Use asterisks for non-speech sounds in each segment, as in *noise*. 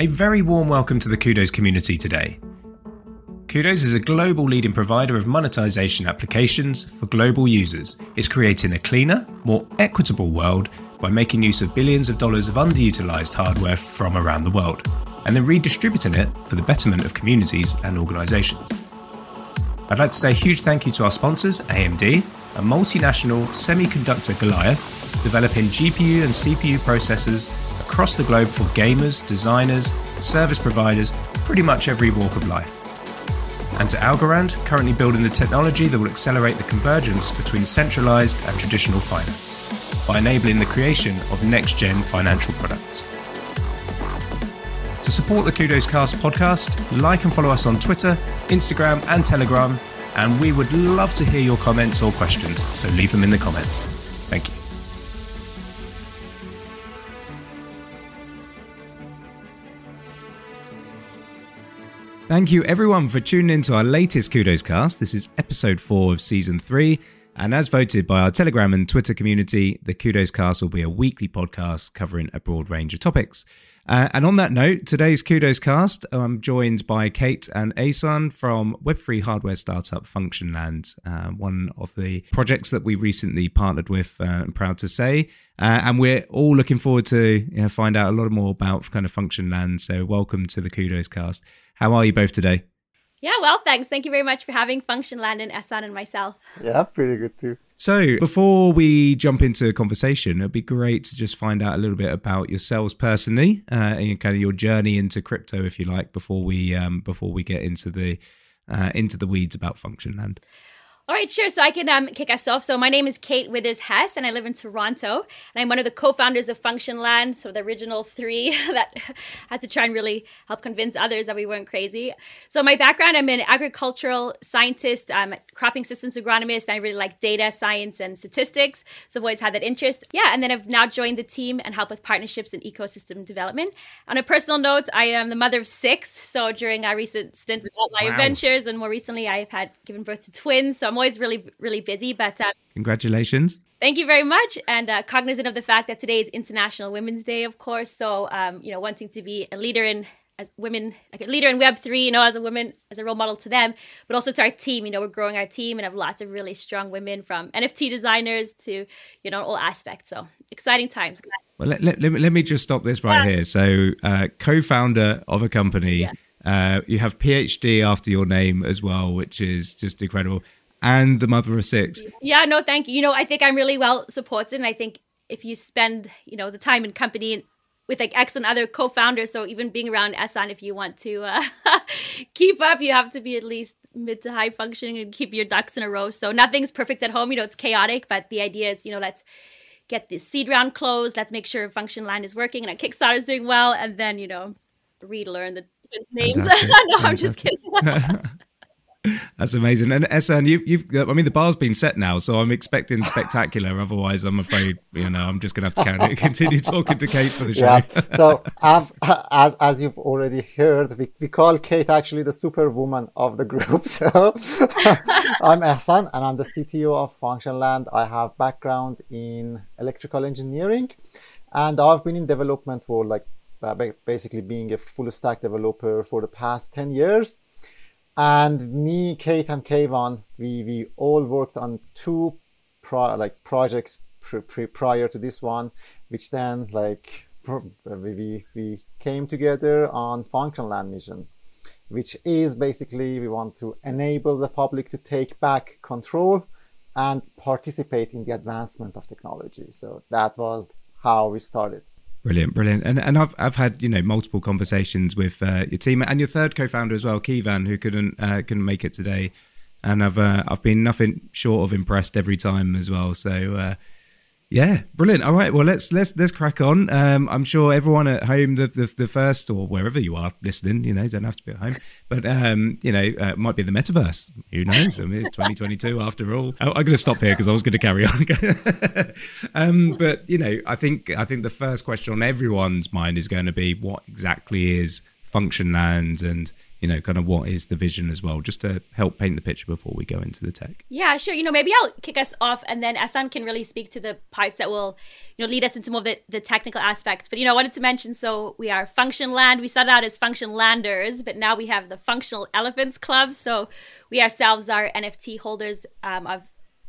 A very warm welcome to the Cudos community today. Cudos is a global leading provider of monetization applications for global users. It's creating a cleaner, more equitable world by making use of billions of dollars of underutilized hardware from around the world, and then redistributing it for the betterment of communities and organizations. I'd like to say a huge thank you to our sponsors, AMD, a multinational semiconductor Goliath developing GPU and CPU processors across the globe for gamers, designers, service providers, pretty much every walk of life. And to Algorand, currently building the technology that will accelerate the convergence between centralized and traditional finance by enabling the creation of next gen financial products. To support the Cudos Cast podcast, like and follow us on Twitter, Instagram, and Telegram. And we would love to hear your comments or questions, so leave them in the comments. Thank you. Thank you, everyone, for tuning in to our latest Cudos cast. This is episode four of season three. And as voted by our Telegram and Twitter community, the Cudos cast will be a weekly podcast covering a broad range of topics. Uh, and on that note, today's Cudos cast, I'm joined by Kate and Ehsan from Web3 hardware startup Functionland, uh, one of the projects that we recently partnered with, uh, I'm proud to say. Uh, and we're all looking forward to you know, find out a lot more about kind of Functionland. So welcome to the Cudos cast. How are you both today? Yeah, well, thanks. Thank you very much for having Functionland and Ehsan and myself. Yeah, pretty good too. So, before we jump into a conversation, it'd be great to just find out a little bit about yourselves personally uh, and kind of your journey into crypto, if you like, before we um, before we get into the uh, into the weeds about Functionland. All right, sure. So I can um, kick us off. So my name is Kate Withers Hess, and I live in Toronto. And I'm one of the co-founders of Functionland, so the original three *laughs* that had to try and really help convince others that we weren't crazy. So my background, I'm an agricultural scientist, I'm a cropping systems agronomist. I really like data science and statistics, so I've always had that interest. Yeah, and then I've now joined the team and help with partnerships and ecosystem development. On a personal note, I am the mother of six. So during our recent stint with Outlier wow. Ventures, and more recently, I've had given birth to twins. So I'm always really, really busy. But um, congratulations. Thank you very much. And uh, cognizant of the fact that today is International Women's Day, of course. So, um, you know, wanting to be a leader in uh, women, like a leader in Web3, you know, as a woman, as a role model to them, but also to our team. You know, we're growing our team and have lots of really strong women from NFT designers to, you know, all aspects. So exciting times. Well, let, let, let, me, let me just stop this right yeah. here. So, uh, co founder of a company. Yeah. Uh, you have PhD after your name as well, which is just incredible and the mother of six. Yeah, no, thank you. You know, I think I'm really well supported, and I think if you spend, you know, the time in company with like X and other co-founders, so even being around Ehsan, if you want to uh, *laughs* keep up, you have to be at least mid to high functioning and keep your ducks in a row. So nothing's perfect at home. You know, it's chaotic, but the idea is, you know, let's get the seed round closed. Let's make sure Functionland is working and our Kickstarter is doing well, and then you know, relearn the names. *laughs* no, Fantastic. I'm just kidding. *laughs* That's amazing. And Ehsan, you've, you've, I mean, the bar's been set now, so I'm expecting spectacular. *laughs* Otherwise, I'm afraid, you know, I'm just going to have to carry, *laughs* continue talking to Kate for the show. Yeah. *laughs* So, I've, as, as you've already heard, we, we call Kate actually the superwoman of the group. So, I'm Ehsan, and I'm the CTO of Functionland. I have background in electrical engineering, and I've been in development for like uh, basically being a full stack developer for the past 10 years and me, Kate, and Kayvon, we we all worked on two like projects prior to this one, which then like we we came together on Functionland mission, which is basically we want to enable the public to take back control and participate in the advancement of technology. So that was how we started. Brilliant, brilliant, and and I've I've had you know multiple conversations with uh, your team and your third co-founder as well, Kayvon, who couldn't uh, couldn't make it today, and I've uh, I've been nothing short of impressed every time as well. So uh, yeah, brilliant. All right, well let's let's let's crack on. Um, I'm sure everyone at home, the, the, the first or wherever you are listening, you know, don't have to be at home, but um, you know, uh, might be the metaverse. Who knows? I mean, it's 2022 *laughs* after all. I, am going to stop here because I was going to carry on. *laughs* um, but you know, I think I think the first question on everyone's mind is going to be what exactly is Functionland and you know, kind of what is the vision as well, just to help paint the picture before we go into the tech. Yeah, sure. You know, maybe I'll kick us off and then Ehsan can really speak to the parts that will, you know, lead us into more of the, the technical aspects. But, you know, I wanted to mention so we are Functionland. We started out as Function Landers, but now we have the Functional Elephants Club. So we ourselves are NFT holders um, of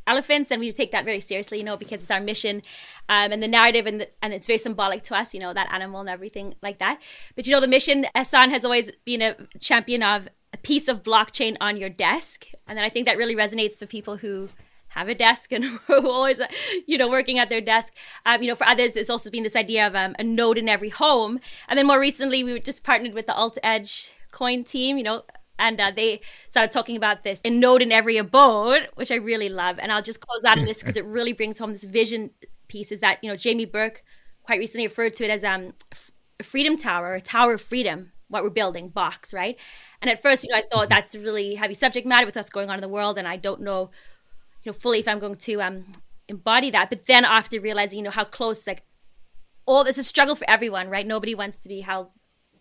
elephants and we take that very seriously you know because it's our mission um, and the narrative and, the, and it's very symbolic to us you know that animal and everything like that. But you know the mission Ehsan has always been a champion of a piece of blockchain on your desk and then i think that really resonates for people who have a desk and *laughs* who always you know working at their desk. Um, you know for others it's also been this idea of um, a node in every home and then more recently we just partnered with the alt edge coin team you know and uh, they started talking about this in node in every abode which i really love. And i'll just close out on this because it really brings home this vision piece is that you know jamie burke quite recently referred to it as um, a freedom tower a tower of freedom what we're building box right? And at first you know i thought mm-hmm. that's a really heavy subject matter with what's going on in the world and i don't know you know fully if i'm going to um embody that. But then after realizing you know how close like all this is a struggle for everyone right? Nobody wants to be held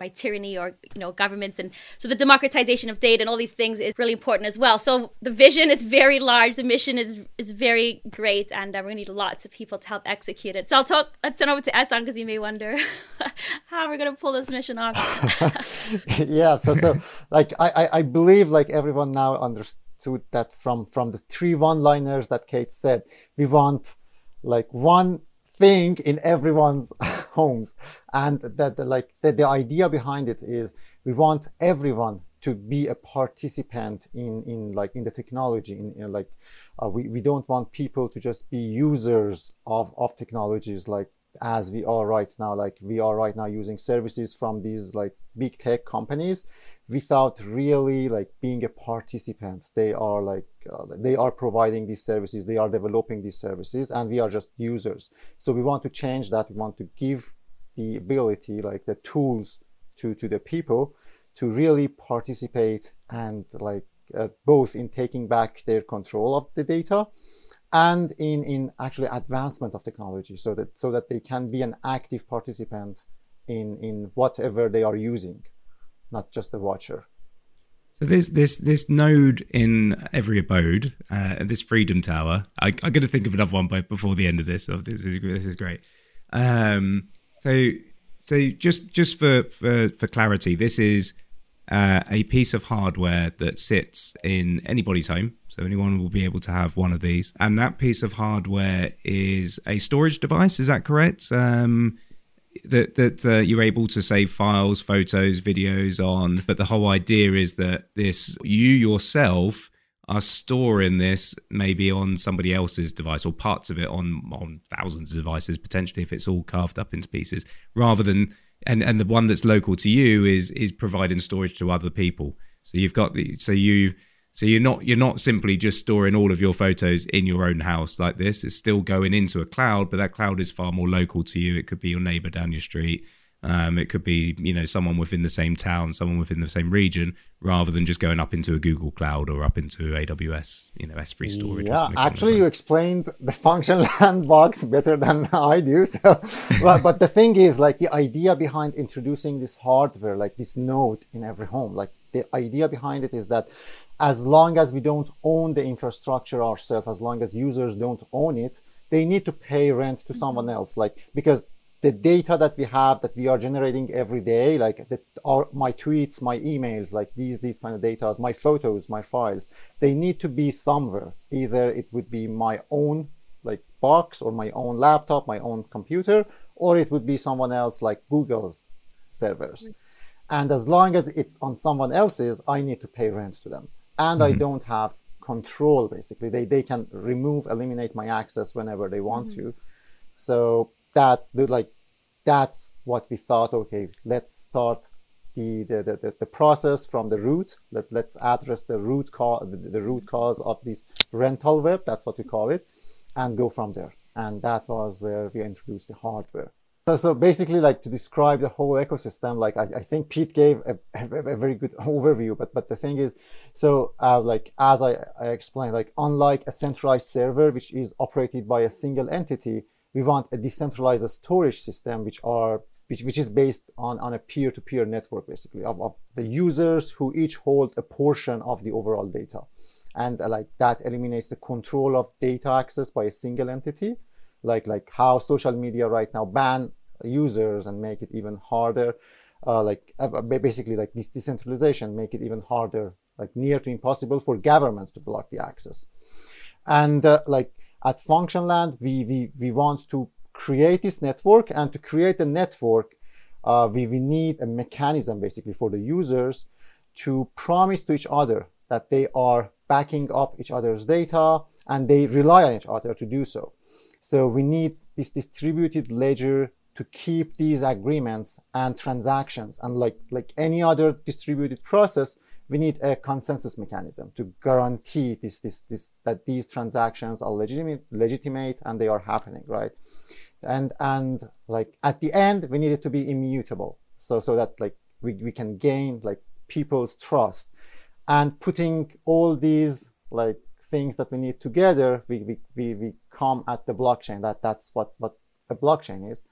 by tyranny or you know governments and so the democratization of data and all these things is really important as well. So the vision is very large. The mission is is very great and uh, to need lots of people to help execute it. So i'll talk let's turn over to Ehsan because you may wonder *laughs* how we're going to pull this mission off. *laughs* Yeah so so like i i believe like everyone now understood that from from the three one liners that kate said we want like one thing in everyone's *laughs* homes. And that the, like that the idea behind it is we want everyone to be a participant in in like in the technology in, in like uh, we, we don't want people to just be users of of technologies like as we are right now. Like we are right now using services from these like big tech companies without really like being a participant. They are like uh, they are providing these services they are developing these services and we are just users. So we want to change that. We want to give the ability like the tools to to the people to really participate and like uh, both in taking back their control of the data and in in actually advancement of technology so that so that they can be an active participant in in whatever they are using not just a watcher. So this this this node in every abode, uh, this freedom tower. I, am going to think of another one by, before the end of this. Oh, this is this is great. Um, so so just just for for, for clarity, this is uh, a piece of hardware that sits in anybody's home. So anyone will be able to have one of these, and that piece of hardware is a storage device. Is that correct? Um, that that uh, you're able to save files, photos, videos on. But the whole idea is that this you yourself are storing this maybe on somebody else's device or parts of it on on thousands of devices potentially if it's all carved up into pieces rather than and and the one that's local to you is is providing storage to other people so you've got the so you so you're not you're not simply just storing all of your photos in your own house like this. It's still going into a cloud, but that cloud is far more local to you. It could be your neighbor down your street. Um, it could be you know someone within the same town, someone within the same region, rather than just going up into a Google Cloud or up into AWS, you know, S3 storage. Yeah, actually, you explained the function *laughs* box better than I do. So, but, but the thing is, like the idea behind introducing this hardware, like this node in every home, like the idea behind it is that as long as we don't own the infrastructure ourselves, as long as users don't own it, they need to pay rent to someone mm-hmm. else. Like because the data that we have that we are generating every day, like that are my tweets, my emails, like these these kind of data, my photos, my files, they need to be somewhere. Either it would be my own like box or my own laptop, my own computer, or it would be someone else like Google's servers. Mm-hmm. And as long as it's on someone else's, I need to pay rent to them and mm-hmm. I don't have control basically. They they can remove, eliminate my access whenever they want mm-hmm. to. So that like that's what we thought. Okay, let's start the the, the, the process from the root. Let let's address the root cause the, the root cause of this rental web. That's what we call it, and go from there. And that was where we introduced the hardware. So, so basically, like to describe the whole ecosystem, like I, I think Pete gave a, a, a, very good overview. But but the thing is, so uh, like as I, I explained, like unlike a centralized server which is operated by a single entity, we want a decentralized storage system which are which, which is based on, on a peer-to-peer network, basically, of, of the users who each hold a portion of the overall data. And uh, like that eliminates the control of data access by a single entity, like like how social media right now ban users and make it even harder, uh, like uh, basically like this decentralization make it even harder, like near to impossible for governments to block the access. And uh, like at Functionland, we, we, we want to create this network and to create a network, uh, we, we need a mechanism basically for the users to promise to each other that they are backing up each other's data and they rely on each other to do so. So we need this distributed ledger to keep these agreements and transactions and like like any other distributed process we need a consensus mechanism to guarantee this, this, this, that these transactions are legitimate, legitimate and they are happening, right? And, and like at the end, we need it to be immutable. So, so that like we, we can gain like people's trust and putting all these like things that we need together, we, we, we, we come at the blockchain. That, that's what, what a blockchain is.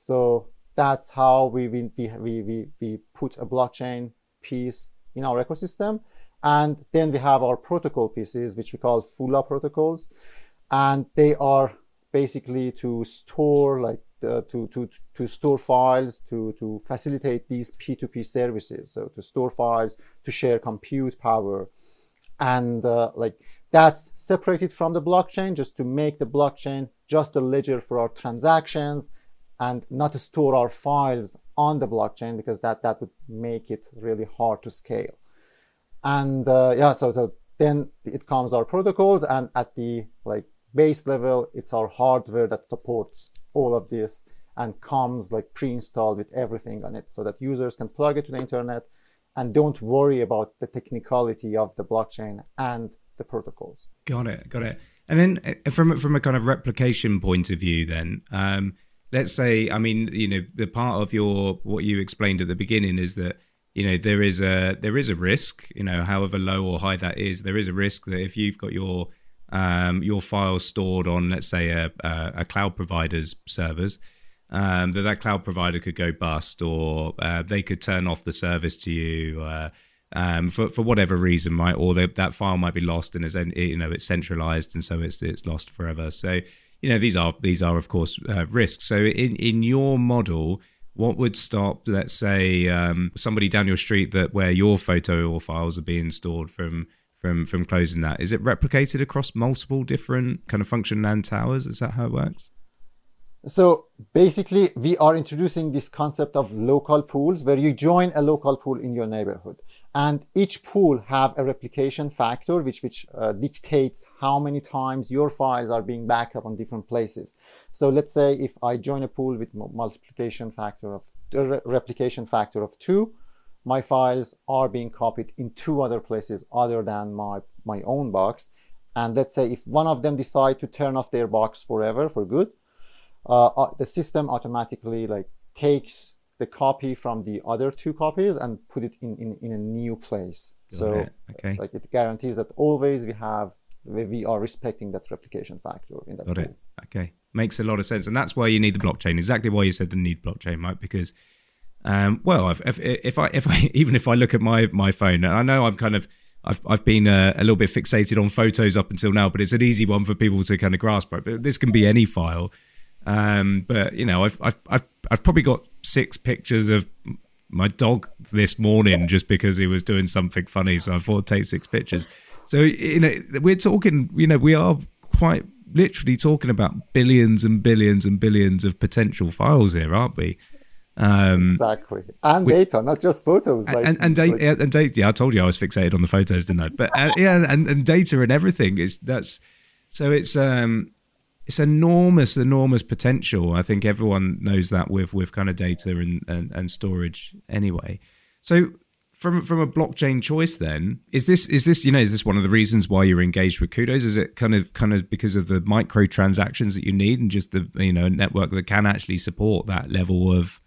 So that's how we, we, we, we, we put a blockchain piece in our ecosystem. And then we have our protocol pieces, which we call Fula protocols. And they are basically to store like uh, to, to, to store files, to, to facilitate these P2P services. So to store files, to share compute power. And uh, like that's separated from the blockchain just to make the blockchain just a ledger for our transactions and not store our files on the blockchain because that that would make it really hard to scale. And uh, yeah, so, so then it comes our protocols, and at the like base level, it's our hardware that supports all of this and comes like pre-installed with everything on it, so that users can plug it to the internet and don't worry about the technicality of the blockchain and the protocols. Got it, got it. And then uh, from from a kind of replication point of view, then. Um, let's say, I mean, you know, the part of your what you explained at the beginning is that you know there is a there is a risk, you know, however low or high that is, there is a risk that if you've got your um, your files stored on, let's say, a, a, a cloud provider's servers, um, that that cloud provider could go bust, or uh, they could turn off the service to you. Uh, um, for for whatever reason, right? Or that file might be lost and it's you know it's centralized and so it's it's lost forever. So you know these are these are of course uh, risks. So in in your model, what would stop, let's say, um, somebody down your street that where your photo or files are being stored from from from closing that? Is it replicated across multiple different kind of functionland towers? Is that how it works? So basically, we are introducing this concept of local pools where you join a local pool in your neighborhood and each pool have a replication factor which which uh, dictates how many times your files are being backed up on different places. So let's say if i join a pool with multiplication factor of re replication factor of 2 my files are being copied in two other places other than my my own box. And let's say if one of them decide to turn off their box forever for good uh, uh, the system automatically like takes the copy from the other two copies and put it in, in, in a new place. Got so it. Okay. like it guarantees that always we have we are respecting that replication factor in that. Got pool. it. Okay, makes a lot of sense, and that's why you need the blockchain. Exactly why you said the need blockchain, right? Because, um, well, if, if, if I if I *laughs* even if I look at my my phone, and I know I'm kind of I've I've been uh, a little bit fixated on photos up until now, but it's an easy one for people to kind of grasp. Right, but this can be any file. Um, but you know, I've, I've I've I've probably got six pictures of my dog this morning just because he was doing something funny. So I thought I'd take six pictures. So you know, we're talking. You know, we are quite literally talking about billions and billions and billions of potential files here, aren't we? Um, exactly, and we, data, not just photos. Like, and and, data, like, and data. Yeah, I told you I was fixated on the photos, didn't I? But uh, yeah, and, and data and everything is that's so it's um it's enormous, enormous potential. I think everyone knows that with with kind of data and, and, and storage anyway. So from from a blockchain choice then is this is this you know is this one of the reasons why you're engaged with cudos is it kind of kind of because of the micro transactions that you need and just the you know network that can actually support that level of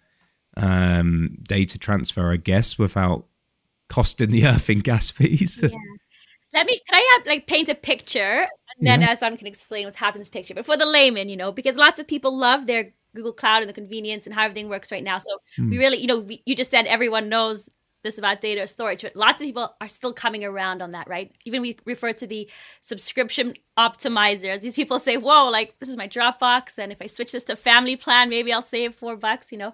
um, data transfer i guess without costing the *laughs* earth in gas fees yeah. let me can i have like paint a picture and then yeah. Ehsan can explain what's happened in this picture. But for the layman, you know, because lots of people love their Google Cloud and the convenience and how everything works right now. So mm. we really, you know, we, you just said everyone knows this about data storage, but lots of people are still coming around on that, right? Even we refer to the subscription optimizers. These people say, whoa, like this is my Dropbox. And if I switch this to family plan, maybe I'll save four bucks, you know?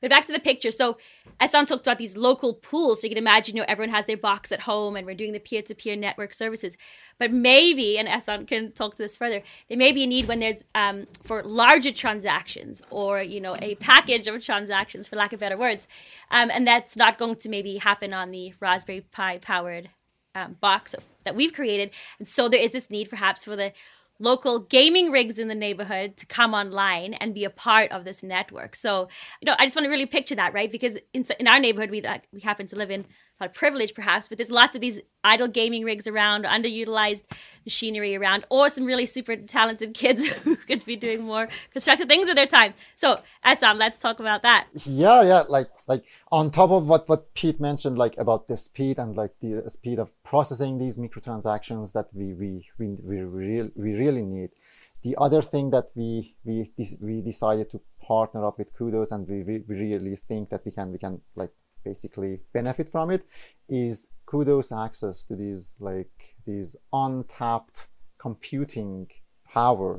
But back to the picture. So Ehsan talked about these local pools. So you can imagine, you know, everyone has their box at home and we're doing the peer-to-peer network services. But maybe, and Ehsan can talk to this further, there may be a need when there's um, for larger transactions or, you know, a package of transactions, for lack of better words. Um, and that's not going to maybe happen on the Raspberry Pi powered um, box that we've created. And so there is this need perhaps for the local gaming rigs in the neighborhood to come online and be a part of this network. So, you know, I just want to really picture that, right? Because in, in our neighborhood, we we happen to live in not privilege perhaps, but there's lots of these idle gaming rigs around, underutilized machinery around, or some really super talented kids *laughs* who could be doing more constructive things with their time. So, Ehsan, let's talk about that. Yeah, yeah, like like on top of what what Pete mentioned, like about the speed and like the speed of processing these microtransactions that we we we we, really we really need. The other thing that we we we decided to partner up with Cudos, and we, we really think that we can we can like basically benefit from it is cudos access to these like these untapped computing power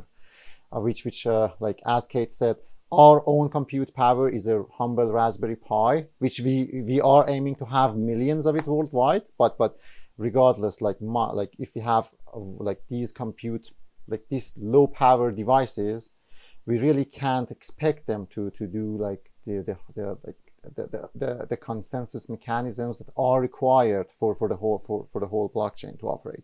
uh, which which uh, like as kate said our own compute power is a humble raspberry pi which we we are aiming to have millions of it worldwide. But but regardless like my, like if we have uh, like these compute like these low power devices we really can't expect them to to do like the the, the like the, the, the, consensus mechanisms that are required for, for the whole for, for the whole blockchain to operate.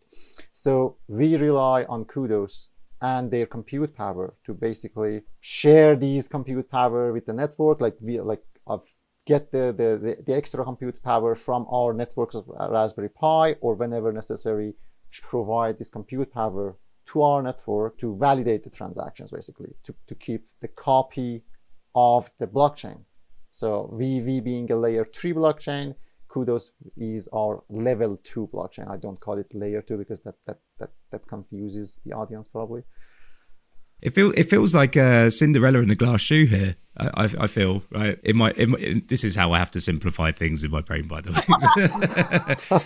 So we rely on Cudos and their compute power to basically share these compute power with the network, like we like of get the, the, the, extra compute power from our networks of Raspberry Pi or whenever necessary provide this compute power to our network to validate the transactions basically to, to keep the copy of the blockchain so VV being a layer three blockchain, Cudos is our level two blockchain. I don't call it layer two because that that that, that confuses the audience probably. It feels it feels like uh, Cinderella in the glass shoe here. I, I, I feel right. It might, it might. This is how I have to simplify things in my brain, by the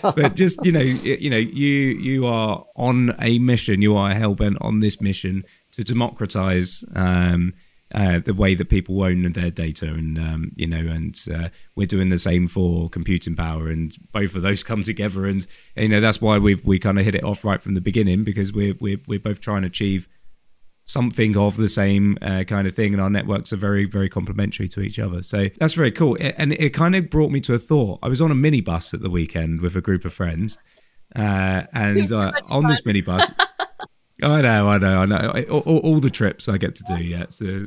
way. *laughs* but just you know, you know, you you are on a mission. You are hell bent on this mission to democratize um, uh, the way that people own their data, and um, you know, and uh, we're doing the same for computing power, and both of those *laughs* come together, and you know that's why we've we kind of hit it off right from the beginning because we're we're we're both trying to achieve something of the same uh, kind of thing, and our networks are very very complementary to each other. So that's very cool, and it kind of brought me to a thought. I was on a minibus at the weekend with a group of friends, uh, and uh, on this minibus. *laughs* I know, I know, I know. All, all, the trips I get to do, yeah. So,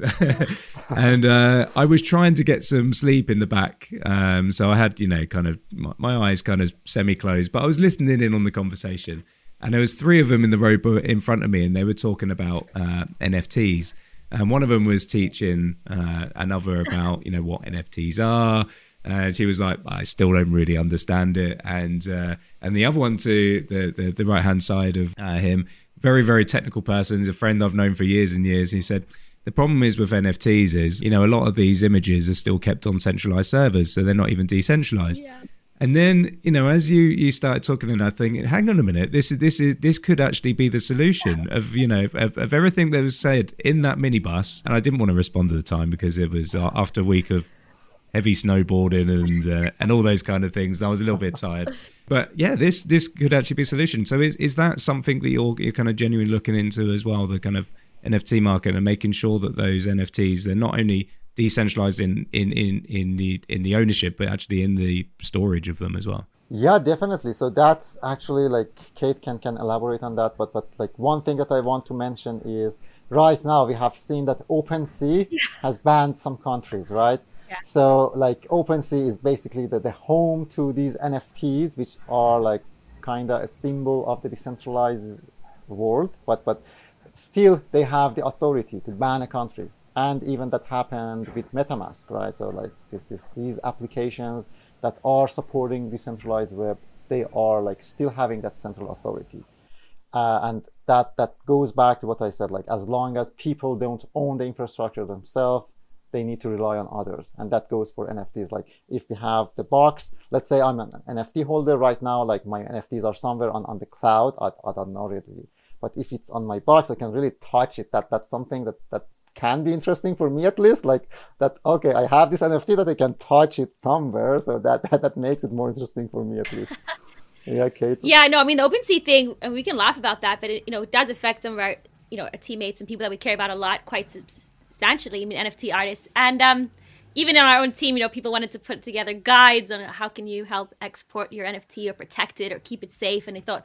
*laughs* and uh, I was trying to get some sleep in the back, um, so I had, you know, kind of my, my eyes kind of semi-closed, but I was listening in on the conversation, and there was three of them in the row in front of me, and they were talking about uh, NFTs, and one of them was teaching uh, another about, you know, what NFTs are. And she was like, I still don't really understand it. And uh, and the other one to the the, the right hand side of uh, him very, very technical person. He's a friend I've known for years and years. He said, the problem is with NFTs is, you know, a lot of these images are still kept on centralized servers, so they're not even decentralized. Yeah. And then, you know, as you you start talking, and I think, hang on a minute, this is this is this could actually be the solution of you know of, of everything that was said in that minibus. And I didn't want to respond at the time because it was uh, after a week of heavy snowboarding and uh, and all those kind of things. I was a little bit tired. But yeah, this this could actually be a solution. So is is that something that you're you're kind of genuinely looking into as well, the kind of NFT market and making sure that those NFTs they're not only decentralized in in in in the in the ownership, but actually in the storage of them as well. Yeah, definitely. So that's actually like Kate can can elaborate on that. But but like one thing that I want to mention is right now we have seen that OpenSea yeah. has banned some countries, right? So like OpenSea is basically the, the home to these NFTs, which are like kind of a symbol of the decentralized world, but but still they have the authority to ban a country. And even that happened with MetaMask, right? So like this, this these applications that are supporting decentralized web, they are like still having that central authority. Uh, and that that goes back to what I said, like as long as people don't own the infrastructure themselves, they need to rely on others. And that goes for nfts like if we have the box let's say i'm an nft holder right now like my nfts are somewhere on, on the cloud. I, I don't know really. But if it's on my box i can really touch it. That that's something that that can be interesting for me at least. Like that okay i have this nft that i can touch it somewhere. So that that, *laughs* that makes it more interesting for me at least. *laughs* Yeah kate? Yeah no i mean the OpenSea thing and we can laugh about that but it you know it does affect some of our you know teammates and people that we care about a lot quite substantially i mean nft artists and um even in our own team, you know, people wanted to put together guides on how can you help export your NFT or protect it or keep it safe. And they thought,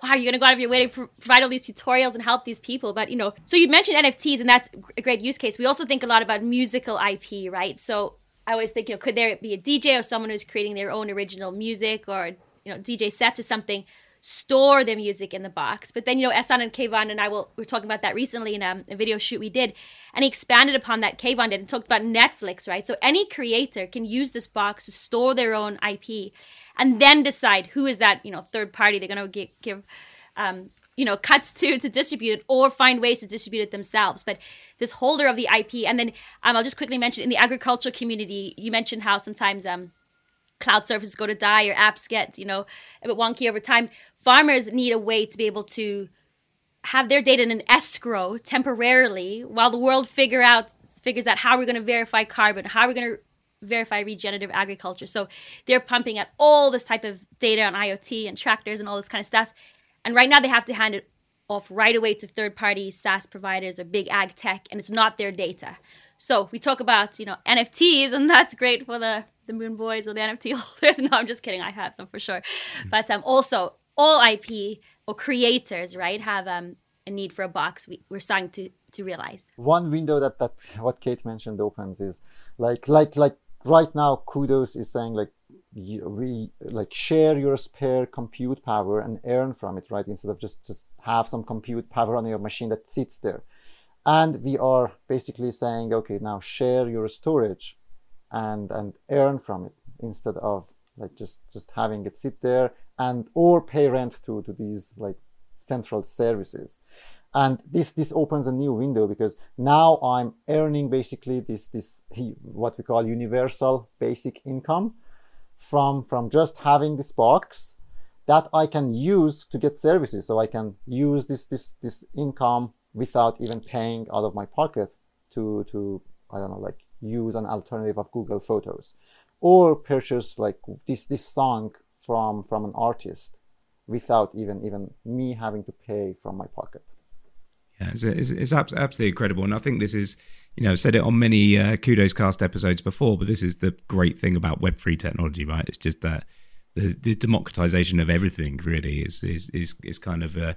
wow, you're going to go out of your way to provide all these tutorials and help these people. But, you know, so you mentioned NFTs, and that's a great use case. We also think a lot about musical IP, right? So I always think, you know, could there be a DJ or someone who's creating their own original music or, you know, DJ sets or something? Store their music in the box. But then, you know, Ehsan and Kayvon and I will, we were talking about that recently in a, um, a, video shoot we did. And he expanded upon that, Kayvon did, and talked about Netflix, right? So any creator can use this box to store their own IP and then decide who is that, you know, third party they're going to give, um, you know, cuts to to distribute it or find ways to distribute it themselves. But this holder of the IP, and then um, I'll just quickly mention in the agriculture community, you mentioned how sometimes um, cloud services go to die or apps get, you know, a bit wonky over time. Farmers need a way to be able to have their data in an escrow temporarily while the world figure out figures out how we're going to verify carbon, how we're going to verify regenerative agriculture. So they're pumping out all this type of data on IoT and tractors and all this kind of stuff. And right now they have to hand it off right away to third party SaaS providers or big ag tech, and it's not their data. So we talk about, you know, NFTs, and that's great for the, the Moon Boys or the NFT *laughs* holders. No, I'm just kidding. I have some for sure. Mm-hmm. But um, also, all IP or creators, right, have um, a need for a box. We, we're starting to, to realize. One window that, that what Kate mentioned opens is like like like right now, Cudos is saying like you, we like share your spare compute power and earn from it, right? Instead of just just have some compute power on your machine that sits there. And we are basically saying, okay, now share your storage and and earn from it instead of like just just having it sit there and or pay rent to to these like central services. And this this opens a new window because now i'm earning basically this this what we call universal basic income from from just having this box that i can use to get services. So i can use this this this income without even paying out of my pocket to to i don't know like use an alternative of google photos or purchase like this this song from from an artist without even even me having to pay from my pocket yeah, it's, it's, it's, absolutely incredible, and I think this is, you know, I've said it on many uh, Cudos Cast episodes before, but this is the great thing about Web three technology, right? It's just that the, the democratization of everything really is is is, is kind of uh,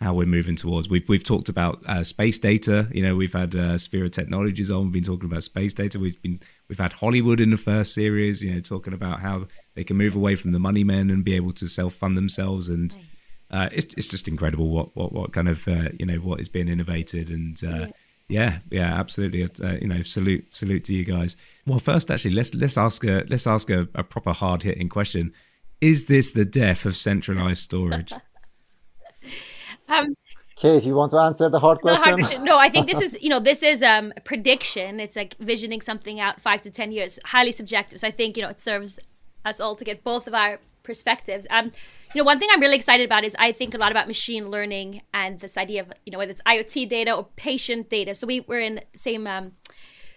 how we're moving towards. We've we've talked about uh, space data. You know, we've had uh, Sphere Technologies on. We've been talking about space data. We've been we've had Hollywood in the first series. You know, talking about how they can move away from the money men and be able to self fund themselves and. Uh, it's it's just incredible what what what kind of uh, you know what is being innovated and. Uh, yeah, yeah, absolutely. Uh, you know, salute, salute to you guys. Well, first, actually, let's let's ask a let's ask a, a proper hard hitting question. Is this the death of centralized storage? *laughs* um, Kate, you want to answer the hard question? The hard question. No, I think this *laughs* is you know this is um, a prediction. It's like visioning something out five to ten years, highly subjective. So I think you know it serves us all to get both of our perspectives. Um, you know, one thing I'm really excited about is I think a lot about machine learning and this idea of, you know, whether it's IoT data or patient data. So we were in the same um,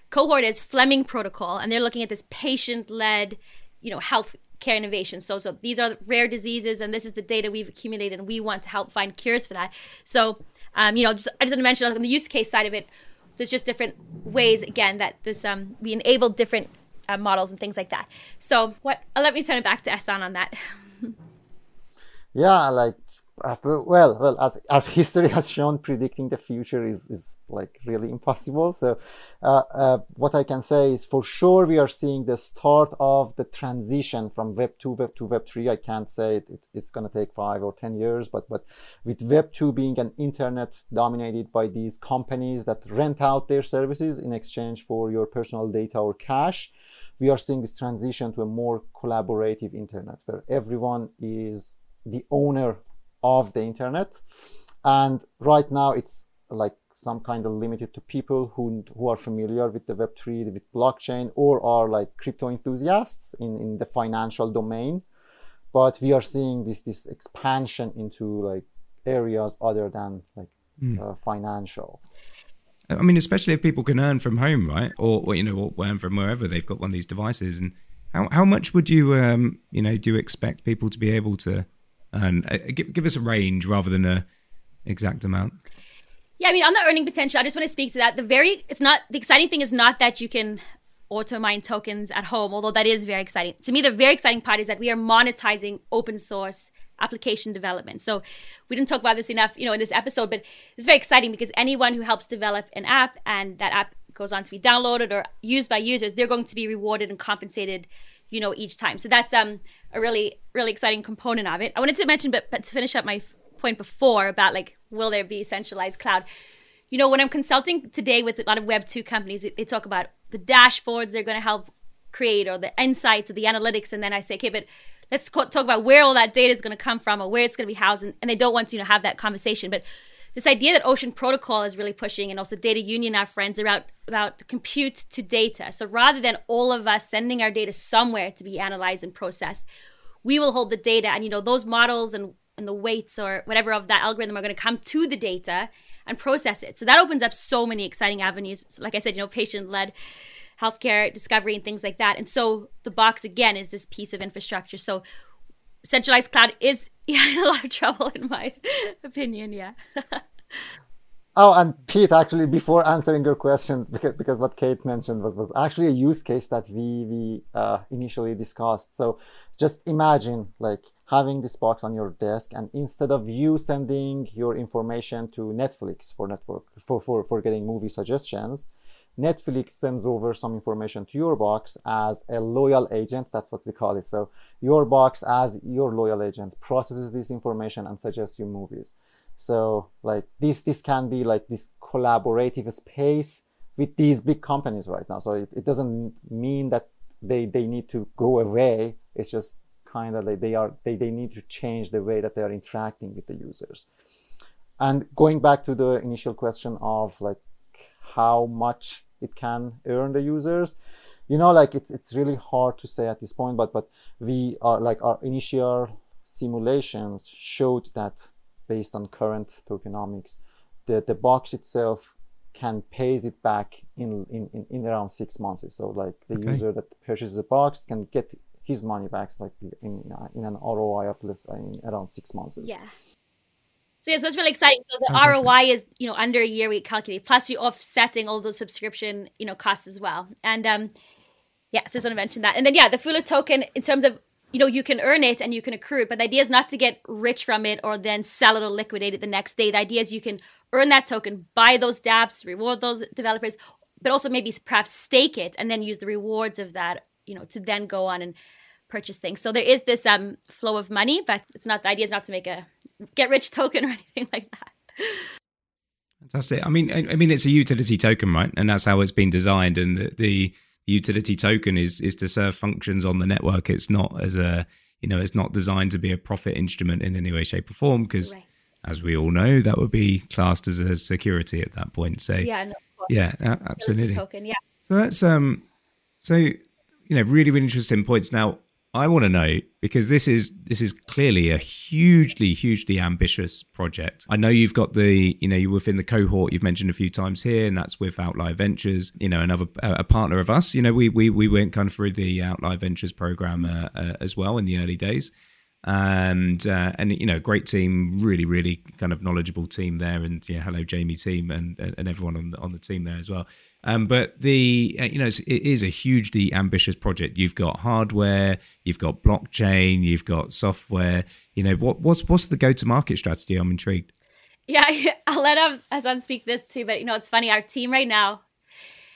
cohort as Fleming Protocol, and they're looking at this patient-led, you know, health care innovation. So, so these are rare diseases, and this is the data we've accumulated, and we want to help find cures for that. So, um, you know, just I just want to mention on the use case side of it, there's just different ways again that this um, we enable different uh, models and things like that. So, what? Uh, let me turn it back to Ehsan on that. *laughs* yeah like uh, well well as as history has shown predicting the future is is like really impossible so uh, uh, what i can say is for sure we are seeing the start of the transition from web 2 web 2 web 3 i can't say it, it it's going to take 5 or 10 years but but with web 2 being an internet dominated by these companies that rent out their services in exchange for your personal data or cash we are seeing this transition to a more collaborative internet where everyone is the owner of the internet and right now it's like some kind of limited to people who who are familiar with the Web3, with blockchain, or are like crypto enthusiasts in, in the financial domain. But we are seeing this this expansion into like areas other than like mm. uh, financial. I mean, especially if people can earn from home, right? Or, or you know, or earn from wherever they've got one of these devices. And how how much would you um you know do you expect people to be able to earn? Uh, give, give us a range rather than a exact amount. Yeah, I mean, on the earning potential, I just want to speak to that. The very, it's not the exciting thing is not that you can auto mine tokens at home, although that is very exciting. To me, the very exciting part is that we are monetizing open source application development. So we didn't talk about this enough, you know, in this episode, but it's very exciting because anyone who helps develop an app and that app goes on to be downloaded or used by users, they're going to be rewarded and compensated, you know, each time. So that's um a really really exciting component of it. I wanted to mention, but, but to finish up my point before about like will there be centralized cloud? You know, when I'm consulting today with a lot of Web two companies, they talk about the dashboards they're going to help create or the insights or the analytics, and then I say, okay, but let's talk about where all that data is going to come from or where it's going to be housed and, and they don't want to you know have that conversation. But this idea that ocean protocol is really pushing and also data union our friends about about compute to data. So rather than all of us sending our data somewhere to be analyzed and processed we will hold the data. And you know those models and and the weights or whatever of that algorithm are going to come to the data and process it. So that opens up so many exciting avenues. So like i said you know patient led healthcare discovery and things like that. And so the box again is this piece of infrastructure. So centralized cloud is *laughs* yeah, in a lot of trouble in my *laughs* opinion. Yeah. *laughs* oh, and Pete, actually, before answering your question, because because what Kate mentioned was was actually a use case that we we uh, initially discussed. So just imagine like having this box on your desk and instead of you sending your information to netflix for network for, for, for getting movie suggestions Netflix sends over some information to your box as a loyal agent. That's what we call it. So your box as your loyal agent processes this information and suggests you movies. So like this, this can be like this collaborative space with these big companies right now. So it, it doesn't mean that they, they need to go away. It's just kind of like they are, they, they need to change the way that they are interacting with the users. And going back to the initial question of like how much it can earn the users. You know like it's it's really hard to say at this point but but we are like our initial simulations showed that based on current tokenomics the the box itself can pays it back in in, in, in around six months. So like the okay. user that purchases a box can get his money back like in in an ROI of less in around six months. Yeah so yeah, so that's really exciting. So the Fantastic. ROI is you know under a year we calculate, plus you're offsetting all those subscription you know costs as well. And um, yeah, so I just want to mention that. And then yeah, the Fula token in terms of you know you can earn it and you can accrue it, but the idea is not to get rich from it or then sell it or liquidate it the next day. The idea is you can earn that token, buy those DApps, reward those developers, but also maybe perhaps stake it and then use the rewards of that you know to then go on and purchase things. So there is this um, flow of money, but it's not the idea is not to make a get rich *laughs* token or anything like that. Fantastic. I mean, I, mean, it's a utility token, right? And that's how it's been designed. And the, the utility token is is to serve functions on the network. It's not as a you know, it's not designed to be a profit instrument in any way, shape, or form. Because right. as we all know, that would be classed as a security at that point. So yeah, no, yeah, absolutely. Token, yeah. So that's um, so you know, really, really interesting points. Now, I want to know because this is this is clearly a hugely hugely ambitious project. I know you've got the you know you're within the cohort you've mentioned a few times here, and that's with Outlier Ventures. You know another a partner of us. You know we we we went kind of through the Outlier Ventures program uh, uh, as well in the early days, and uh, and you know great team, really really kind of knowledgeable team there, and yeah hello Jamie team and and everyone on the, on the team there as well. Um, but the uh, you know it is a hugely ambitious project. You've got hardware, you've got blockchain, you've got software. You know what what's what's the go to market strategy? I'm intrigued. Yeah, *laughs* I'll let um, Ehsan speak this too. But you know, it's funny. Our team right now,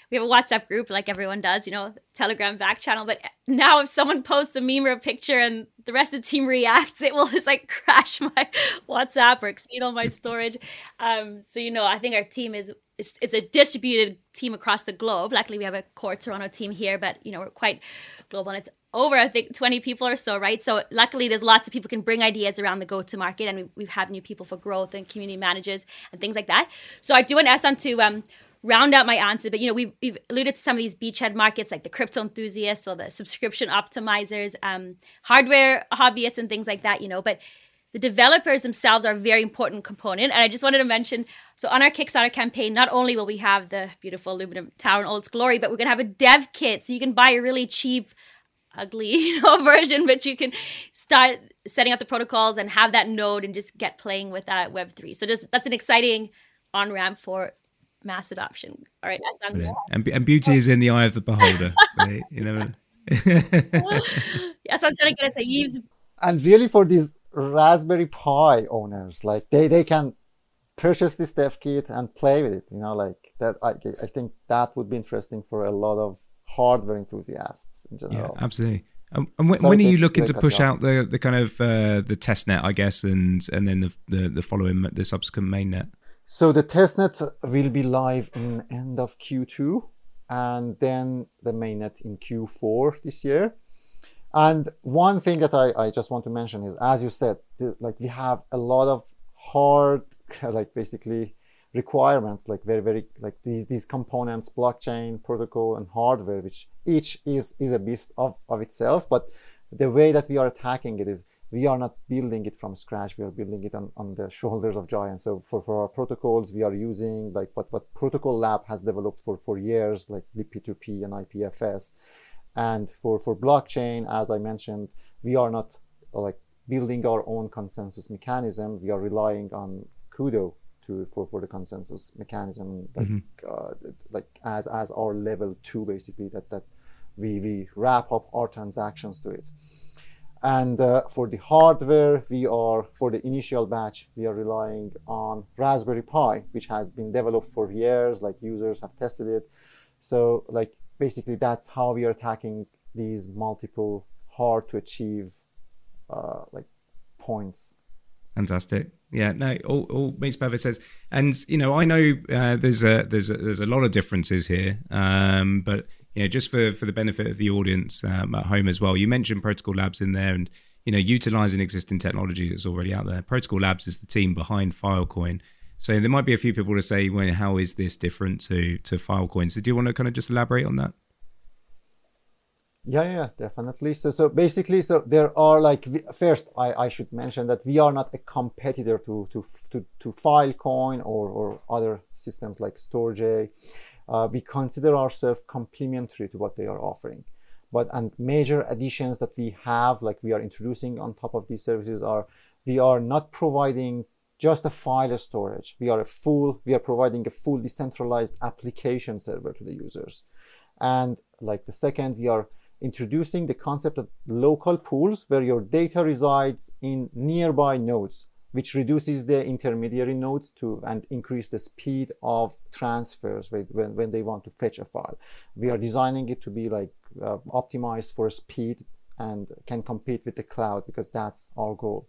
we have a WhatsApp group like everyone does. You know, Telegram back channel. But now, if someone posts a meme or a picture and the rest of the team *laughs* reacts, it will just like crash my *laughs* WhatsApp or exceed all my storage. Um, so you know, I think our team is it's, it's a distributed team across the globe. Luckily, we have a core Toronto team here, but you know we're quite global, and it's over I think 20 people or so, right? So luckily there's lots of people can bring ideas around the go to market and we, we have had new people for growth and community managers and things like that. So I do want Ehsan to um, round out my answer, but you know, we've, we've, alluded to some of these beachhead markets like the crypto enthusiasts or the subscription optimizers, um, hardware hobbyists and things like that, you know, but the developers themselves are a very important component. And I just wanted to mention so, on our Kickstarter campaign, not only will we have the beautiful aluminum tower in all its glory, but we're going to have a dev kit. So, you can buy a really cheap, ugly *laughs* you know, version, but you can start setting up the protocols and have that node and just get playing with that Web3. So, just that's an exciting on ramp for mass adoption. All right, that's and, and beauty is in the eye of the beholder. so, you *laughs* know. *laughs* yes, I'm trying to get us a Yves. And really, for these Raspberry Pi owners. Like they, they can purchase this dev kit and play with it. You know, like that. I, I think that would be interesting for a lot of hardware enthusiasts in general. Yeah, absolutely. Um, and when, when are you looking to push out the, the kind of uh, the test net, I guess, and and then the, the the following the subsequent mainnet? So the testnet will be live in end of Q2, and then the mainnet in Q4 this year. And one thing that I, I just want to mention is, as you said, the, like we have a lot of hard, *laughs* like basically requirements, like very, very, like these, these components, blockchain, protocol, and hardware, which each is, is a beast of, of itself. But the way that we are attacking it is we are not building it from scratch. We are building it on, on the *laughs* shoulders of giants. So for, for our protocols, we are using like what, what Protocol Lab has developed for, for years, like libp2p and IPFS and for, for blockchain, as I mentioned, we are not like building our own consensus mechanism. We are relying on Kudo to for, for the consensus mechanism, like, mm-hmm. uh, like as as our level two basically that that we we wrap up our transactions to it. And uh, for the hardware, we are for the initial batch, we are relying on Raspberry Pi, which has been developed for years. Like users have tested it, so like basically that's how we are attacking these multiple hard to achieve uh, like points. Fantastic. Yeah no all, all makes perfect sense. And you know i know uh, there's a there's a, there's a lot of differences here um, but you know just for for the benefit of the audience um, at home as well you mentioned protocol labs in there and you know utilizing existing technology that's already out there. Protocol labs is the team behind filecoin so there might be a few people to say, well, how is this different to to Filecoin? So do you want to kind of just elaborate on that? Yeah, yeah, definitely. So, so basically, so there are like first, I, I should mention that we are not a competitor to to to, to Filecoin or or other systems like Storj. Uh, we consider ourselves complementary to what they are offering. But and major additions that we have, like we are introducing on top of these services, are we are not providing just a file storage. We are a full, we are providing a full decentralized application server to the users. And like the second, we are introducing the concept of local pools where your data resides in nearby nodes, which reduces the intermediary nodes to and increase the speed of transfers when, when they want to fetch a file. We are designing it to be like uh, optimized for speed and can compete with the cloud because that's our goal.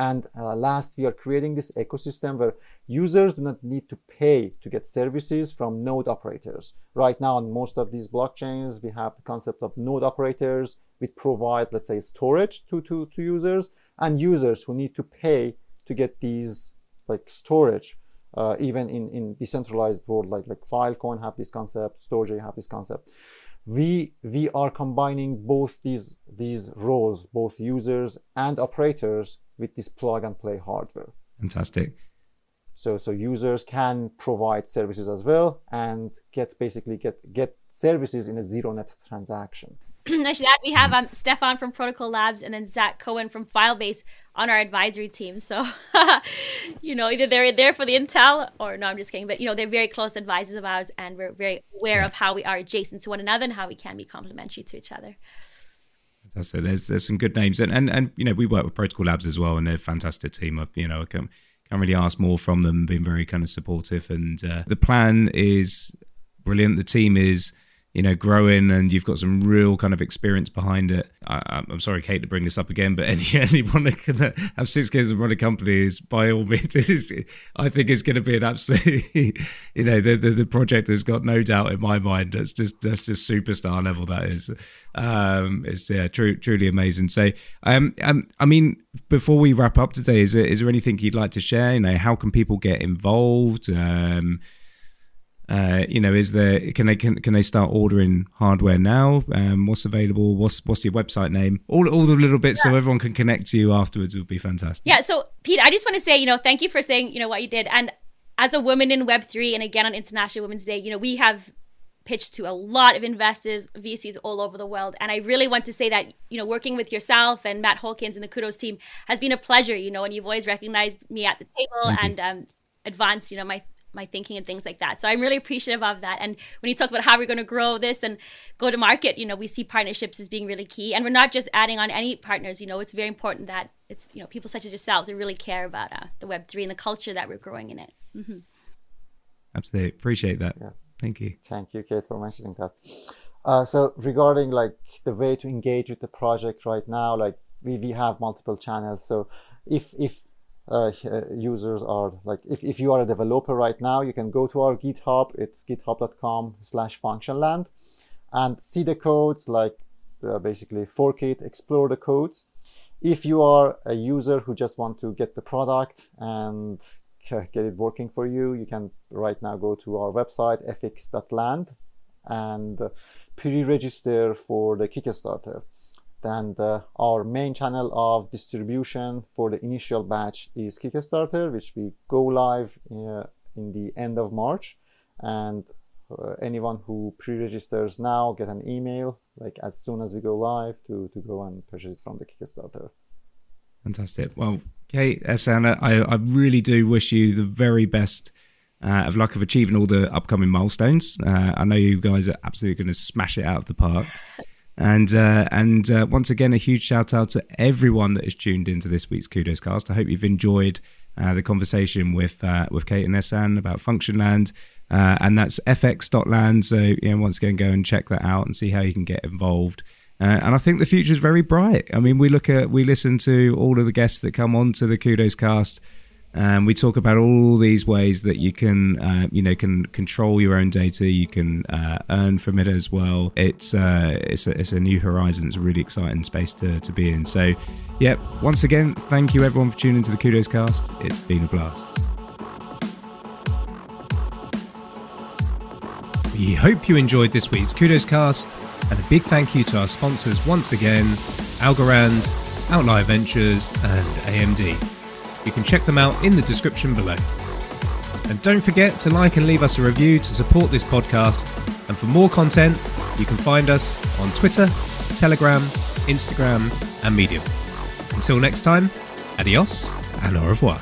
And uh, last, we are creating this ecosystem where users do not need to pay to get services from node operators. Right now, on most of these blockchains, we have the concept of node operators which provide, let's say, storage to, to, to users and users who need to pay to get these like storage. Uh, even in, in decentralized world like like Filecoin have this concept, Storj have this concept we we are combining both these these roles both users and operators with this plug and play hardware fantastic so so users can provide services as well and get basically get get services in a zero net transaction I should add we have um, Stefan from Protocol Labs and then Zach Cohen from Filebase on our advisory team. So, *laughs* you know, either they're there for the intel or no, I'm just kidding. But, you know, they're very close advisors of ours and we're very aware of how we are adjacent to one another and how we can be complementary to each other. Fantastic. There's there's some good names and, and and you know we work with Protocol Labs as well and they're a fantastic team. Of you know I can can't really ask more from them. Being very kind of supportive and uh, the plan is brilliant. The team is you know, growing and you've got some real kind of experience behind it. I, am sorry, Kate, to bring this up again, but *laughs* any, anyone that can have six kids and run a company is by all means, *laughs* is, I think it's going to be an absolute, *laughs* you know, the, the, the, project has got no doubt in my mind. That's just, that's just superstar level. That is, um, it's yeah, true, truly amazing. So, um, um, I mean, before we wrap up today, is there, is there anything you'd like to share? You know, how can people get involved? Um, uh, you know, is there can they can, can they start ordering hardware now? Um, what's available? What's what's your website name? All all the little bits yeah. so everyone can connect to you afterwards would be fantastic. Yeah. So Pete, I just want to say, you know, thank you for saying, you know, what you did. And as a woman in Web three, and again on International Women's Day, you know, we have pitched to a lot of investors, VCs all over the world. And I really want to say that, you know, working with yourself and Matt Hawkins and the Cudos team has been a pleasure, you know, and you've always recognized me at the table and um, advanced, you know, my my thinking and things like that. So I'm really appreciative of that. And when you talk about how we're going to grow this and go to market, you know, we see partnerships as being really key. And we're not just adding on any partners. You know, it's very important that it's you know people such as yourselves who really care about uh, the Web three and the culture that we're growing in it. Mm-hmm. Absolutely appreciate that. Yeah. Thank you. Thank you, Kate, for mentioning that. Uh, so regarding like the way to engage with the project right now, like we, we have multiple channels. So if if uh, uh, users are like if, if you are a developer right now you can go to our github. It's github.com slash functionland and see the codes like uh, basically fork it explore the codes. If you are a user who just want to get the product and *laughs* get it working for you you can right now go to our website fx.land and pre-register for the kickstarter then the, our main channel of distribution for the initial batch is Kickstarter, which we go live uh, in the end of March. And uh, anyone who pre-registers now get an email like as soon as we go live to, to go and purchase it from the Kickstarter. Fantastic. Well, Kate, Ehsan, I, I really do wish you the very best uh, of luck of achieving all the upcoming milestones. Uh, I know you guys are absolutely going to smash it out of the park. And uh, and uh, once again, a huge shout out to everyone that has tuned into this week's Cudos Cast. I hope you've enjoyed uh, the conversation with uh, with Kate and Ehsan about Functionland, uh, and that's fx.land. So you know, once again, go and check that out and see how you can get involved. Uh, and I think the future is very bright. I mean, we look at we listen to all of the guests that come on to the Cudos Cast um, we talk about all these ways that you can, uh, you know, can control your own data. You can uh, earn from it as well. It's uh, it's, a, it's a new horizon. It's a really exciting space to, to be in. So, yeah, once again, thank you everyone for tuning into the Cudos Cast. It's been a blast. We hope you enjoyed this week's Cudos Cast, and a big thank you to our sponsors once again, Algorand, Outlier Ventures, and AMD. You can check them out in the description below. And don't forget to like and leave us a review to support this podcast. And for more content, you can find us on Twitter, Telegram, Instagram, and Medium. Until next time, adios and au revoir.